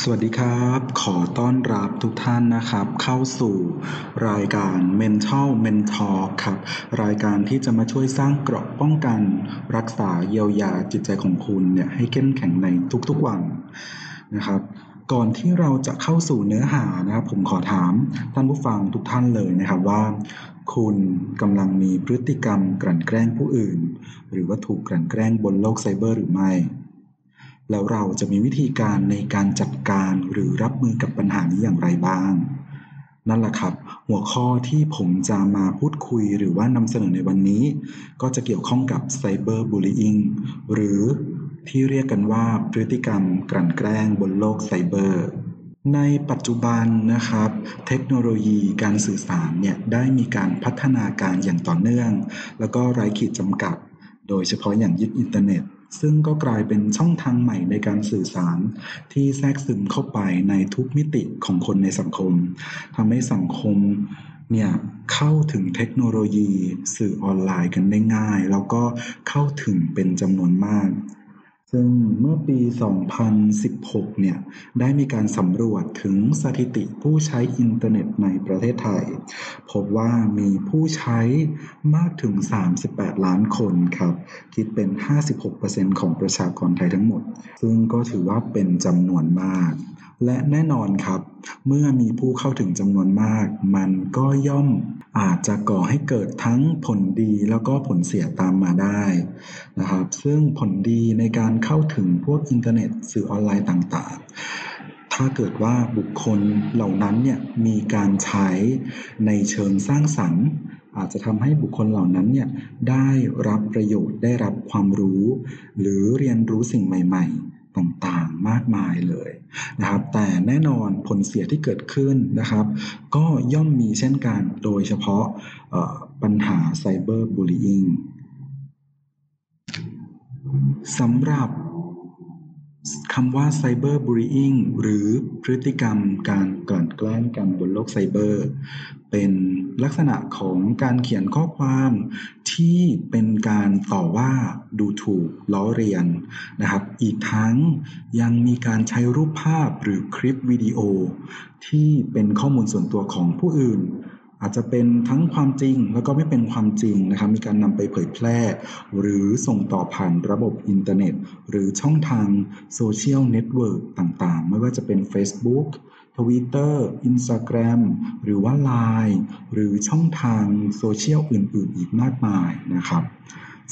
สวัสดีครับ ขอต้อนรับทุกท่านนะครับ เข้าสู่รายการ Mental Mentor ครับ รายการที่จะมาช่วยสร้างเกราะป้องกัน รักษาเยียวยาจิตใจของคุณเนี่ยให้เข้มแข็งในทุกๆวันนะครับ ก่อนที่เราจะเข้าสู่เนื้อหานะครับ ผมขอถามท่านผู้ฟังทุกท่านเลยนะครับว่า คุณกำลังมีพฤติกรรมกลั่นแกล้งผู้อื่น หรือว่าถูกกลั่นแกล้งบนโลกไซเบอร์หรือไม่ แล้วเราจะมีวิธีการในการจัดการหรือรับมือกับปัญหานี้อย่างไรบ้าง นั่นแหละครับ หัวข้อที่ผมจะมาพูดคุยหรือว่านำเสนอในวันนี้ ก็จะเกี่ยวข้องกับไซเบอร์บูล y i n g หรือที่เรียกกันว่าพฤติกรรมกลั่นแกล้งบนโลกไซเบอร์ในปัจจุบันนะครับ เทคโนโลยีการสื่อสารเนี่ยได้มีการพัฒนาการอย่างต่อเนื่อง แล้วก็ไร้ขีดจำกัด โดยเฉพาะอย่างยิ่งอินเทอร์เน็ต ซึ่งก็กลายเป็นช่องทางใหม่ในการสื่อสาร ที่แทรกซึมเข้าไปในทุกมิติของคนในสังคมทำให้สังคมเนี่ยเข้าถึงเทคโนโลยี สื่อออนไลน์กันได้ง่าย แล้วก็เข้าถึงเป็นจำนวนมาก ซึ่งเมื่อปี 2016 เนี่ย ได้มีการสำรวจถึงสถิติผู้ใช้อินเทอร์เน็ตในประเทศไทย พบว่ามีผู้ใช้มากถึง 38 ล้านคนครับ คิดเป็น 56%ของประชากรไทยทั้งหมด ซึ่งก็ถือว่าเป็นจำนวนมาก และแน่นอนครับ เมื่อมีผู้เข้าถึงจำนวนมาก มันก็ย่อม อาจจะก่อให้เกิดทั้งผลดีแล้วก็ผลเสียตามมาได้นะครับ ซึ่งผลดีในการเข้าถึงพวกอินเทอร์เน็ตสื่อออนไลน์ต่างๆ ถ้าเกิดว่าบุคคลเหล่านั้นเนี่ยมีการใช้ในเชิงสร้างสรรค์ อาจจะทำให้บุคคลเหล่านั้นเนี่ยได้รับประโยชน์ได้รับความรู้ หรือเรียนรู้สิ่งใหม่ ๆ ต่างๆ มากมายเลยนะครับ แต่แน่นอนผลเสียที่เกิดขึ้นนะครับ ก็ย่อมมีเช่นกันโดยเฉพาะปัญหาไซเบอร์บูล y i n g สำหรับคำว่าไซเบอร์บูล y i n g หรือพฤติกรรมการกลั่นแกล้งกันบนโลกไซเบอร์ เป็น ลักษณะของการเขียนข้อความที่เป็นการต่อว่าดูถูกล้อเรียนนะครับ อีกทั้งยังมีการใช้รูปภาพหรือคลิปวิดีโอ ที่เป็นข้อมูลส่วนตัวของผู้อื่น อาจจะเป็นทั้งความจริงแล้วก็ไม่เป็นความจริงนะครับ มีการนำไปเผยแพร่ หรือส่งต่อผ่านระบบอินเทอร์เน็ต หรือช่องทางโซเชียลเน็ตเวิร์กต่างๆ ไม่ว่าจะเป็น Facebook Twitter Instagram หรือว่า Line หรือช่องทางโซเชียลอื่น ๆ อีกมากมายนะครับ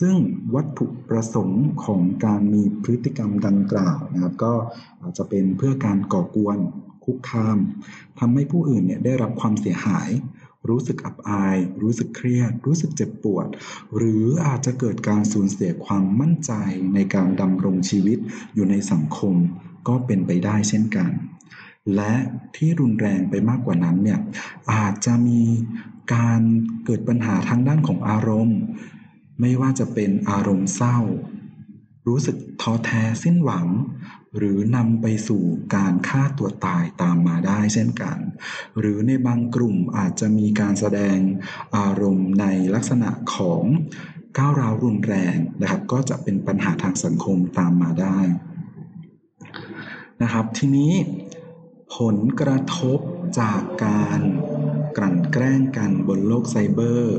ซึ่งวัตถุประสงค์ของการมีพฤติกรรมดังกล่าวนะครับ ก็อาจจะเป็นเพื่อการก่อกวนคุกคามทำให้ผู้อื่นเนี่ยได้รับความเสียหาย รู้สึกอับอาย รู้สึกเครียด รู้สึกเจ็บปวด หรืออาจจะเกิดการสูญเสียความมั่นใจในการดำรงชีวิตอยู่ในสังคมก็เป็นไปได้เช่นกัน และที่รุนแรงไปมากกว่านั้นเนี่ยอาจจะมีการเกิดปัญหาทางด้านของอารมณ์ ไม่ว่าจะเป็นอารมณ์เศร้า รู้สึกท้อแท้สิ้นหวัง หรือนำไปสู่การฆ่าตัวตายตามมาได้เช่นกัน หรือในบางกลุ่มอาจจะมีการแสดงอารมณ์ในลักษณะของก้าวร้าวรุนแรงนะครับ ก็จะเป็นปัญหาทางสังคมตามมาได้นะครับ ทีนี้ ผลกระทบจากการกลั่นแกล้งกันบนโลกไซเบอร์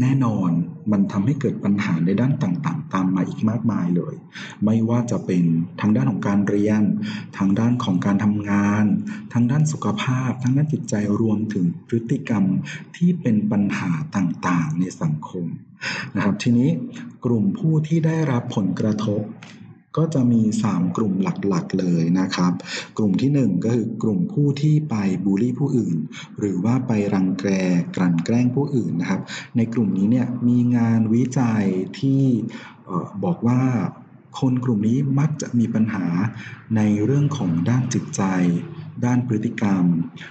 แน่นอนมันทำให้เกิดปัญหาในด้านต่างๆ ตามมาอีกมากมายเลย ไม่ว่าจะเป็นทางด้านของการเรียน ทางด้านของการทำงาน ทางด้านสุขภาพ ทางด้านจิตใจรวมถึงพฤติกรรมที่เป็นปัญหาต่างๆ ในสังคมนะครับทีนี้กลุ่มผู้ที่ได้รับผลกระทบ ก็จะมี 3 กลุ่มหลักๆเลยนะครับ กลุ่มที่ 1 ก็คือกลุ่มผู้ที่ไปบูลลี่ผู้อื่น หรือว่าไปรังแกกลั่นแกล้งผู้อื่นนะครับ ในกลุ่มนี้เนี่ยมีงานวิจัยที่บอกว่าคนกลุ่มนี้มักจะมีปัญหาในเรื่องของด้านจิตใจ ด้านพฤติกรรม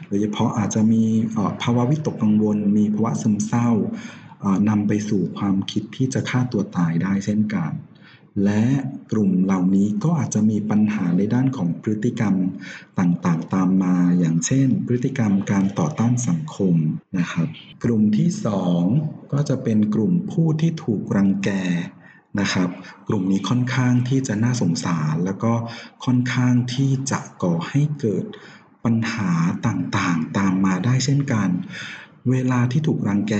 โดยเฉพาะอาจจะมีภาวะวิตกกังวล มีภาวะซึมเศร้านำไปสู่ความคิดที่จะฆ่าตัวตายได้เช่นกัน และกลุ่มเหล่านี้ก็อาจจะมีปัญหาในด้านของพฤติกรรมต่างๆ ตามมา อย่างเช่น พฤติกรรมการต่อต้านสังคมนะครับ กลุ่มที่สองก็จะเป็นกลุ่มผู้ที่ถูกรังแกนะครับ กลุ่มนี้ค่อนข้างที่จะน่าสงสาร แล้วก็ค่อนข้างที่จะก่อให้เกิดปัญหาต่างๆ ตามมาได้เช่นกัน เวลาที่ถูกรังแก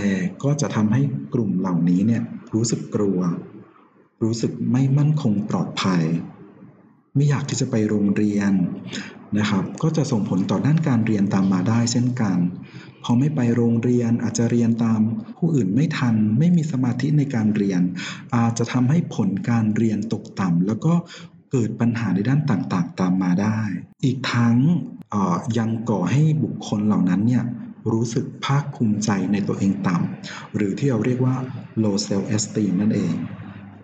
ก็จะทำให้กลุ่มเหล่านี้เนี่ยรู้สึกกลัว รู้สึกไม่มั่นคงปลอดภัย ไม่อยากที่จะไปโรงเรียนนะครับ ก็จะส่งผลต่อด้านการเรียนตามมาได้เช่นกันพอไม่ไปโรงเรียนอาจจะเรียนตามผู้อื่นไม่ทัน ไม่มีสมาธิในการเรียน อาจจะทำให้ผลการเรียนตกต่ำแล้วก็เกิดปัญหาในด้านต่างๆ ตามมาได้ อีกทั้งยังก่อให้บุคคลเหล่านั้นเนี่ยรู้สึกภาคภูมิใจในตัวเองต่ำหรือที่เราเรียกว่า low self esteem นั่นเอง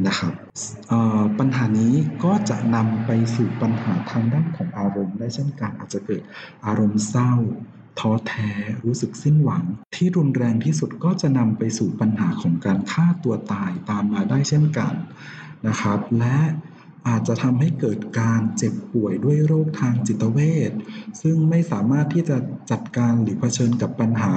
นะครับปัญหานี้ก็จะนำไปสู่ปัญหาทางด้านของอารมณ์ได้เช่นกันอาจจะเกิดอารมณ์เศร้าท้อแท้รู้สึกสิ้นหวัง ที่รุนแรงที่สุดก็จะนำไปสู่ปัญหาของการฆ่าตัวตายตามมาได้เช่นกันนะครับ และ อาจจะทำให้เกิดการเจ็บป่วยด้วยโรคทางจิตเวชซึ่งไม่สามารถที่จะจัดการหรือเผชิญกับปัญหา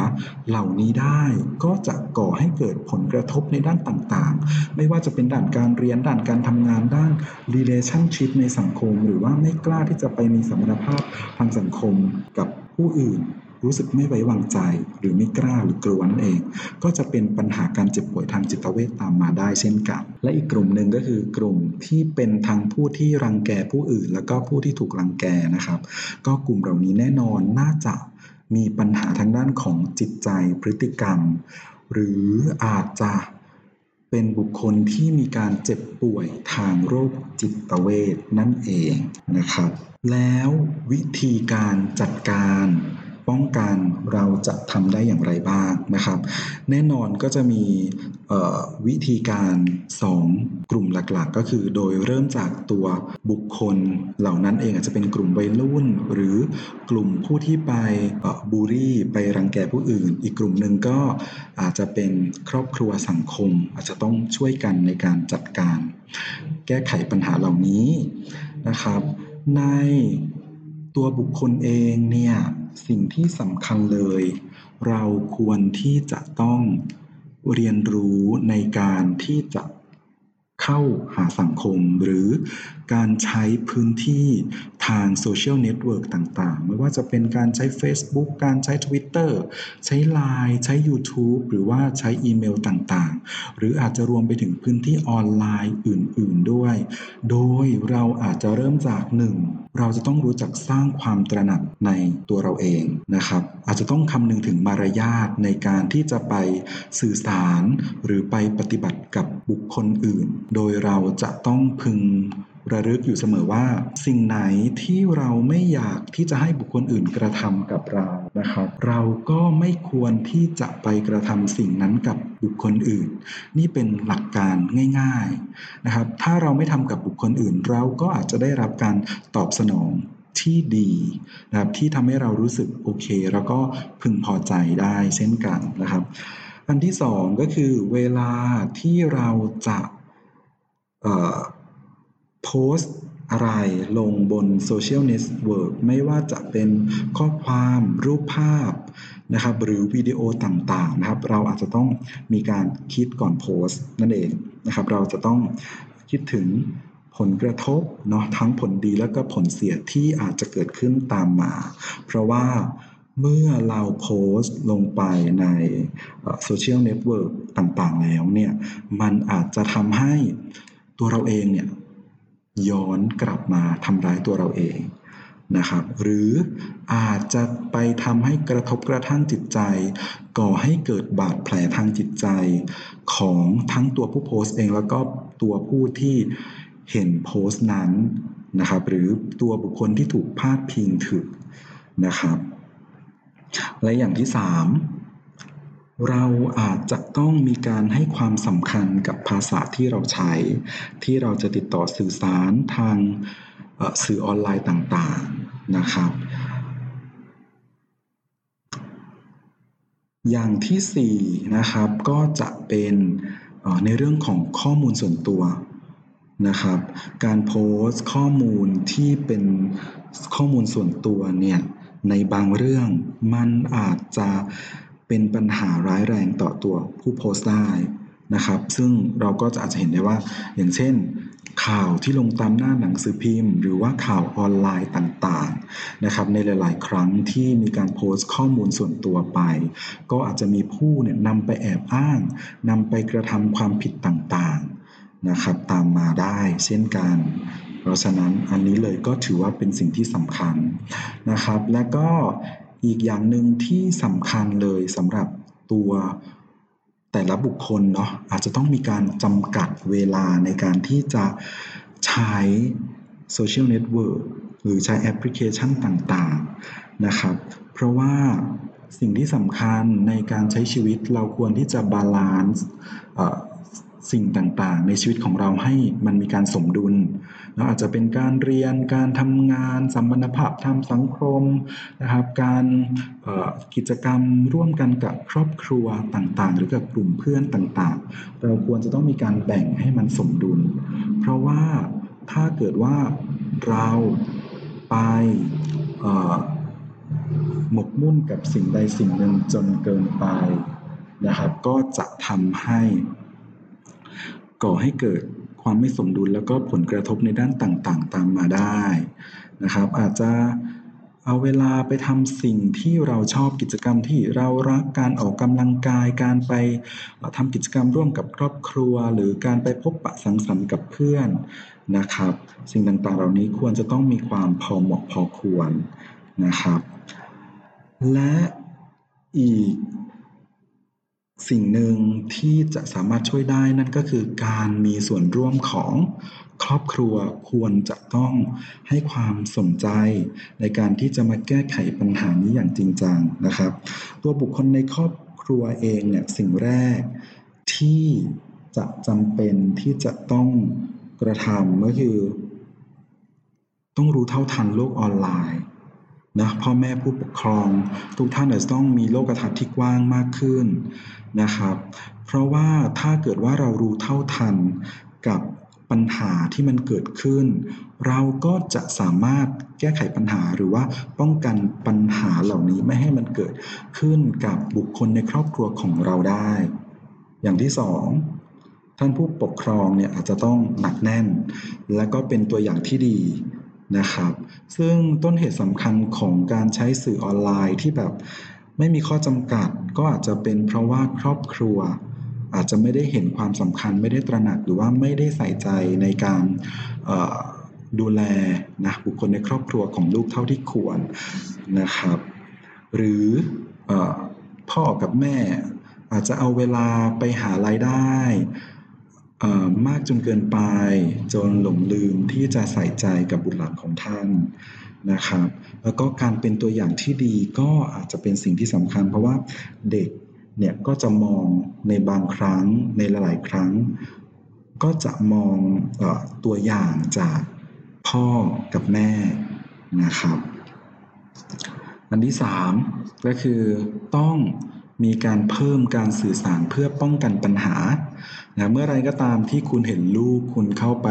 เหล่านี้ได้ ก็จะก่อให้เกิดผลกระทบในด้านต่างๆ ไม่ว่าจะเป็นด้านการเรียนด้านการทำงานด้าน relationship ในสังคม หรือว่าไม่กล้าที่จะไปมีสมรรถภาพทางสังคมกับผู้อื่น รู้สึกไม่ไว้วางใจ หรือไม่กล้าหรือกลัวนั่นเอง ก็จะเป็นปัญหาการเจ็บป่วยทางจิตเวชตามมาได้เช่นกัน และอีกกลุ่มหนึ่งก็คือกลุ่มที่เป็นทางผู้ที่รังแกผู้อื่น แล้วก็ผู้ที่ถูกรังแกนะครับ ก็กลุ่มเหล่านี้แน่นอนน่าจะมีปัญหาทางด้านของจิตใจพฤติกรรม หรืออาจจะเป็นบุคคลที่มีการเจ็บป่วยทางโรคจิตเวชนั่นเองนะครับ แล้ววิธีการจัดการ ป้องกันเราจะทำได้อย่างไรบ้างนะครับ แน่นอนก็จะมีวิธีการ 2 กลุ่มหลักๆ ก็คือโดยเริ่มจากตัวบุคคลเหล่านั้นเองอาจจะเป็นกลุ่มวัยรุ่น หรือกลุ่มผู้ที่ไปบูรี่ไปรังแกผู้อื่น อีกกลุ่มหนึ่งก็อาจจะเป็นครอบครัวสังคม อาจจะต้องช่วยกันในการจัดการ แก้ไขปัญหาเหล่านี้นะครับ ในตัวบุคคลเองเนี่ย สิ่งที่สำคัญเลย เราควรที่จะต้องเรียนรู้ในการที่จะเข้าหาสังคม หรือการใช้พื้นที่ทางโซเชียลเน็ตเวิร์กต่างๆ ไม่ว่าจะเป็นการใช้ Facebook การใช้ Twitter ใช้ Line ใช้ YouTube หรือว่าใช้อีเมลต่างๆ หรืออาจจะรวมไปถึงพื้นที่ออนไลน์อื่นๆด้วย โดยเราอาจจะเริ่มจากหนึ่ง เราจะต้องรู้จักสร้างความตระหนักในตัวเราเองนะครับ อาจจะต้องคำนึงถึงมารยาทในการที่จะไปสื่อสาร หรือไปปฏิบัติกับบุคคลอื่น โดยเราจะต้องพึง ระลึกอยู่เสมอว่า สิ่งไหนที่เราไม่อยากที่จะให้บุคคลอื่นกระทำกับเรานะครับเราก็ไม่ควรที่จะไปกระทำสิ่งนั้นกับบุคคลอื่น นี่เป็นหลักการง่าย ๆนะครับ ถ้าเราไม่ทำกับบุคคลอื่น เราก็อาจจะได้รับการตอบสนองที่ดีนะครับที่ทำให้เรารู้สึกโอเค แล้วก็พึงพอใจได้เช่นกันนะครับ อันที่สองก็คือเวลาที่เราจะ โพสต์อะไรลงบนโซเชียลเน็ตเวิร์กไม่ว่าจะเป็นข้อความรูปภาพนะครับหรือวิดีโอต่างๆนะครับ เราอาจจะต้องมีการคิดก่อนโพสต์นั่นเองนะครับ เราจะต้องคิดถึงผลกระทบเนาะทั้งผลดีแล้วก็ผลเสียที่อาจจะเกิดขึ้นตามมา เพราะว่าเมื่อเราโพสต์ลงไปในโซเชียลเน็ตเวิร์กต่างๆแล้วเนี่ย มันอาจจะทำให้ตัวเราเองเนี่ย ย้อนกลับมาทำร้ายตัวเราเองนะครับ หรืออาจจะไปทำให้กระทบกระทั่งจิตใจ ก่อให้เกิดบาดแผลทางจิตใจของทั้งตัวผู้โพสต์เองแล้วก็ตัวผู้ที่เห็นโพสต์นั้นนะครับ หรือตัวบุคคลที่ถูกพาดพิงถึงนะครับ และอย่างที่สาม เราอาจจะต้องมีการให้ความสำคัญกับภาษาที่เราใช้ ที่เราจะติดต่อสื่อสารทางสื่อออนไลน์ต่างๆนะครับ อย่างที่4นะครับก็จะเป็นในเรื่องของข้อมูลส่วนตัวนะครับ การโพสต์ข้อมูลที่เป็นข้อมูลส่วนตัวเนี่ยในบางเรื่องมันอาจจะ เป็นปัญหาร้ายแรงต่อตัวผู้โพสต์ได้นะครับ ซึ่งเราก็จะอาจจะเห็นได้ว่า อย่างเช่น ข่าวที่ลงตามหน้าหนังสือพิมพ์ หรือว่าข่าวออนไลน์ต่างๆนะครับในหลาย ๆ ครั้งที่มีการโพสต์ข้อมูลส่วนตัวไป ก็อาจจะมีผู้เนี่ยนำไปแอบอ้างนำไปกระทำความผิดต่างๆนะครับตามมาได้เช่นกัน เพราะฉะนั้นอันนี้เลยก็ถือว่าเป็นสิ่งที่สำคัญนะครับ และก็ อีกอย่างหนึ่งที่สำคัญเลยสำหรับตัวแต่ละบุคคลเนาะอาจจะต้องมีการจำกัดเวลาในการที่จะใช้โซเชียลเน็ตเวิร์กหรือใช้แอปพลิเคชันต่างๆนะครับ เพราะว่าสิ่งที่สำคัญในการใช้ชีวิตเราควรที่จะบาลานซ์สิ่งต่างๆ ในชีวิตของเราให้มันมีการสมดุล นะอาจจะเป็นการเรียนการทำงานสัมพันธภาพทางสังคมนะครับ การกิจกรรมร่วมกันกับครอบครัวต่างๆ หรือกับกลุ่มเพื่อนต่างๆ เราควรจะต้องมีการแบ่งให้มันสมดุล เพราะว่าถ้าเกิดว่าเราไปหมกมุ่นกับสิ่งใดสิ่งหนึ่งจนเกินไปนะครับ ก็จะทำให้ก่อให้เกิด ความไม่สมดุลแล้วก็ผลกระทบในด้านต่างๆ ตามมาได้นะครับ อาจจะเอาเวลาไปทำสิ่งที่เราชอบกิจกรรมที่เรารักการออกกำลังกาย การไปทำกิจกรรมร่วมกับครอบครัว หรือการไปพบปะสังสรรค์กับเพื่อนนะครับ สิ่งต่างๆ เหล่านี้ควรจะต้องมีความพอเหมาะพอควรนะครับ และอีก สิ่งหนึ่งที่จะสามารถช่วยได้นั่นก็คือการมีส่วนร่วมของครอบครัวควรจะต้องให้ความสนใจในการที่จะมาแก้ไขปัญหานี้อย่างจริงจังนะครับ ตัวบุคคลในครอบครัวเองเนี่ยสิ่งแรกที่จะจำเป็นที่จะต้องกระทำก็คือ ต้องรู้เท่าทันโลกออนไลน์นะพ่อแม่ผู้ปกครอง ทุกท่านอาจจะต้องมีโลกทัศน์ที่กว้างมากขึ้น นะครับ เพราะว่าถ้าเกิดว่าเรารู้เท่าทันกับปัญหาที่มันเกิดขึ้น เราก็จะสามารถแก้ไขปัญหาหรือว่าป้องกันปัญหาเหล่านี้ไม่ให้มันเกิดขึ้นกับบุคคลในครอบครัวของเราได้ อย่างที่สองท่านผู้ปกครองเนี่ยอาจจะต้องหนักแน่น และก็เป็นตัวอย่างที่ดีนะครับ ซึ่งต้นเหตุสำคัญของการใช้สื่อออนไลน์ที่แบบ ไม่มีข้อจำกัดก็อาจจะเป็นเพราะว่าครอบครัว อาจจะไม่ได้เห็นความสำคัญไม่ได้ตระหนักหรือว่าไม่ได้ใส่ใจในการดูแลนะบุคคลในครอบครัวของลูกเท่าที่ควรนะครับ หรืออพ่อกับแม่อาจจะเอาเวลาไปหารายได้มากจนเกินไป จนหลงลืมที่จะใส่ใจกับบุตรหลานของท่าน นะครับ แล้วก็การเป็นตัวอย่างที่ดีก็อาจจะเป็นสิ่งที่สำคัญ เพราะว่าเด็กเนี่ยก็จะมองในบางครั้งในหลายๆ ครั้ง ก็จะมองอตัวอย่างจากพ่อกับแม่นะครับ อันที่สามก็คือต้อง มีการเพิ่มการสื่อสารเพื่อป้องกันปัญหานะเมื่อไรก็ตามที่คุณเห็นลูกคุณเข้าไป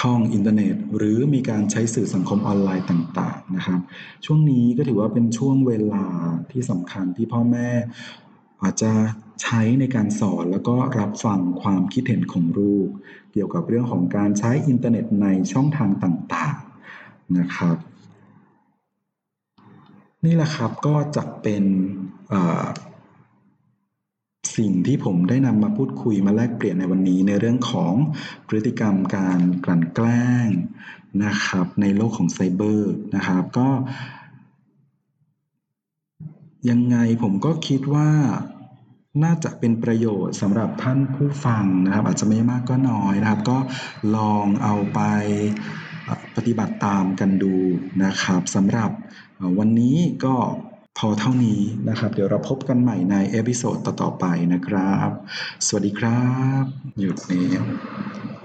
ท่องอินเทอร์เน็ต หรือมีการใช้สื่อสังคมออนไลน์ต่างๆนะครับ ช่วงนี้ก็ถือว่าเป็นช่วงเวลาที่สำคัญที่พ่อแม่ อาจจะใช้ในการสอนแล้วก็รับฟังความคิดเห็นของลูก เกี่ยวกับเรื่องของการใช้อินเทอร์เน็ตในช่องทางต่างๆนะครับ นี่แหละครับก็จะเป็น สิ่งที่ผมได้นำมาพูดคุยมาแลกเปลี่ยนในวันนี้ในเรื่องของพฤติกรรมการกลั่นแกล้งนะครับ ในโลกของไซเบอร์นะครับก็ ยังไงผมก็คิดว่าน่าจะเป็นประโยชน์สำหรับท่านผู้ฟังนะครับ อาจจะไม่มากก็น้อยนะครับ ก็ลองเอาไปปฏิบัติตามกันดูนะครับสำหรับวันนี้ก็ พอเท่านี้นะครับ เดี๋ยวเราพบกันใหม่ใน episode ต่อๆไปนะครับ สวัสดีครับ หยุดนี้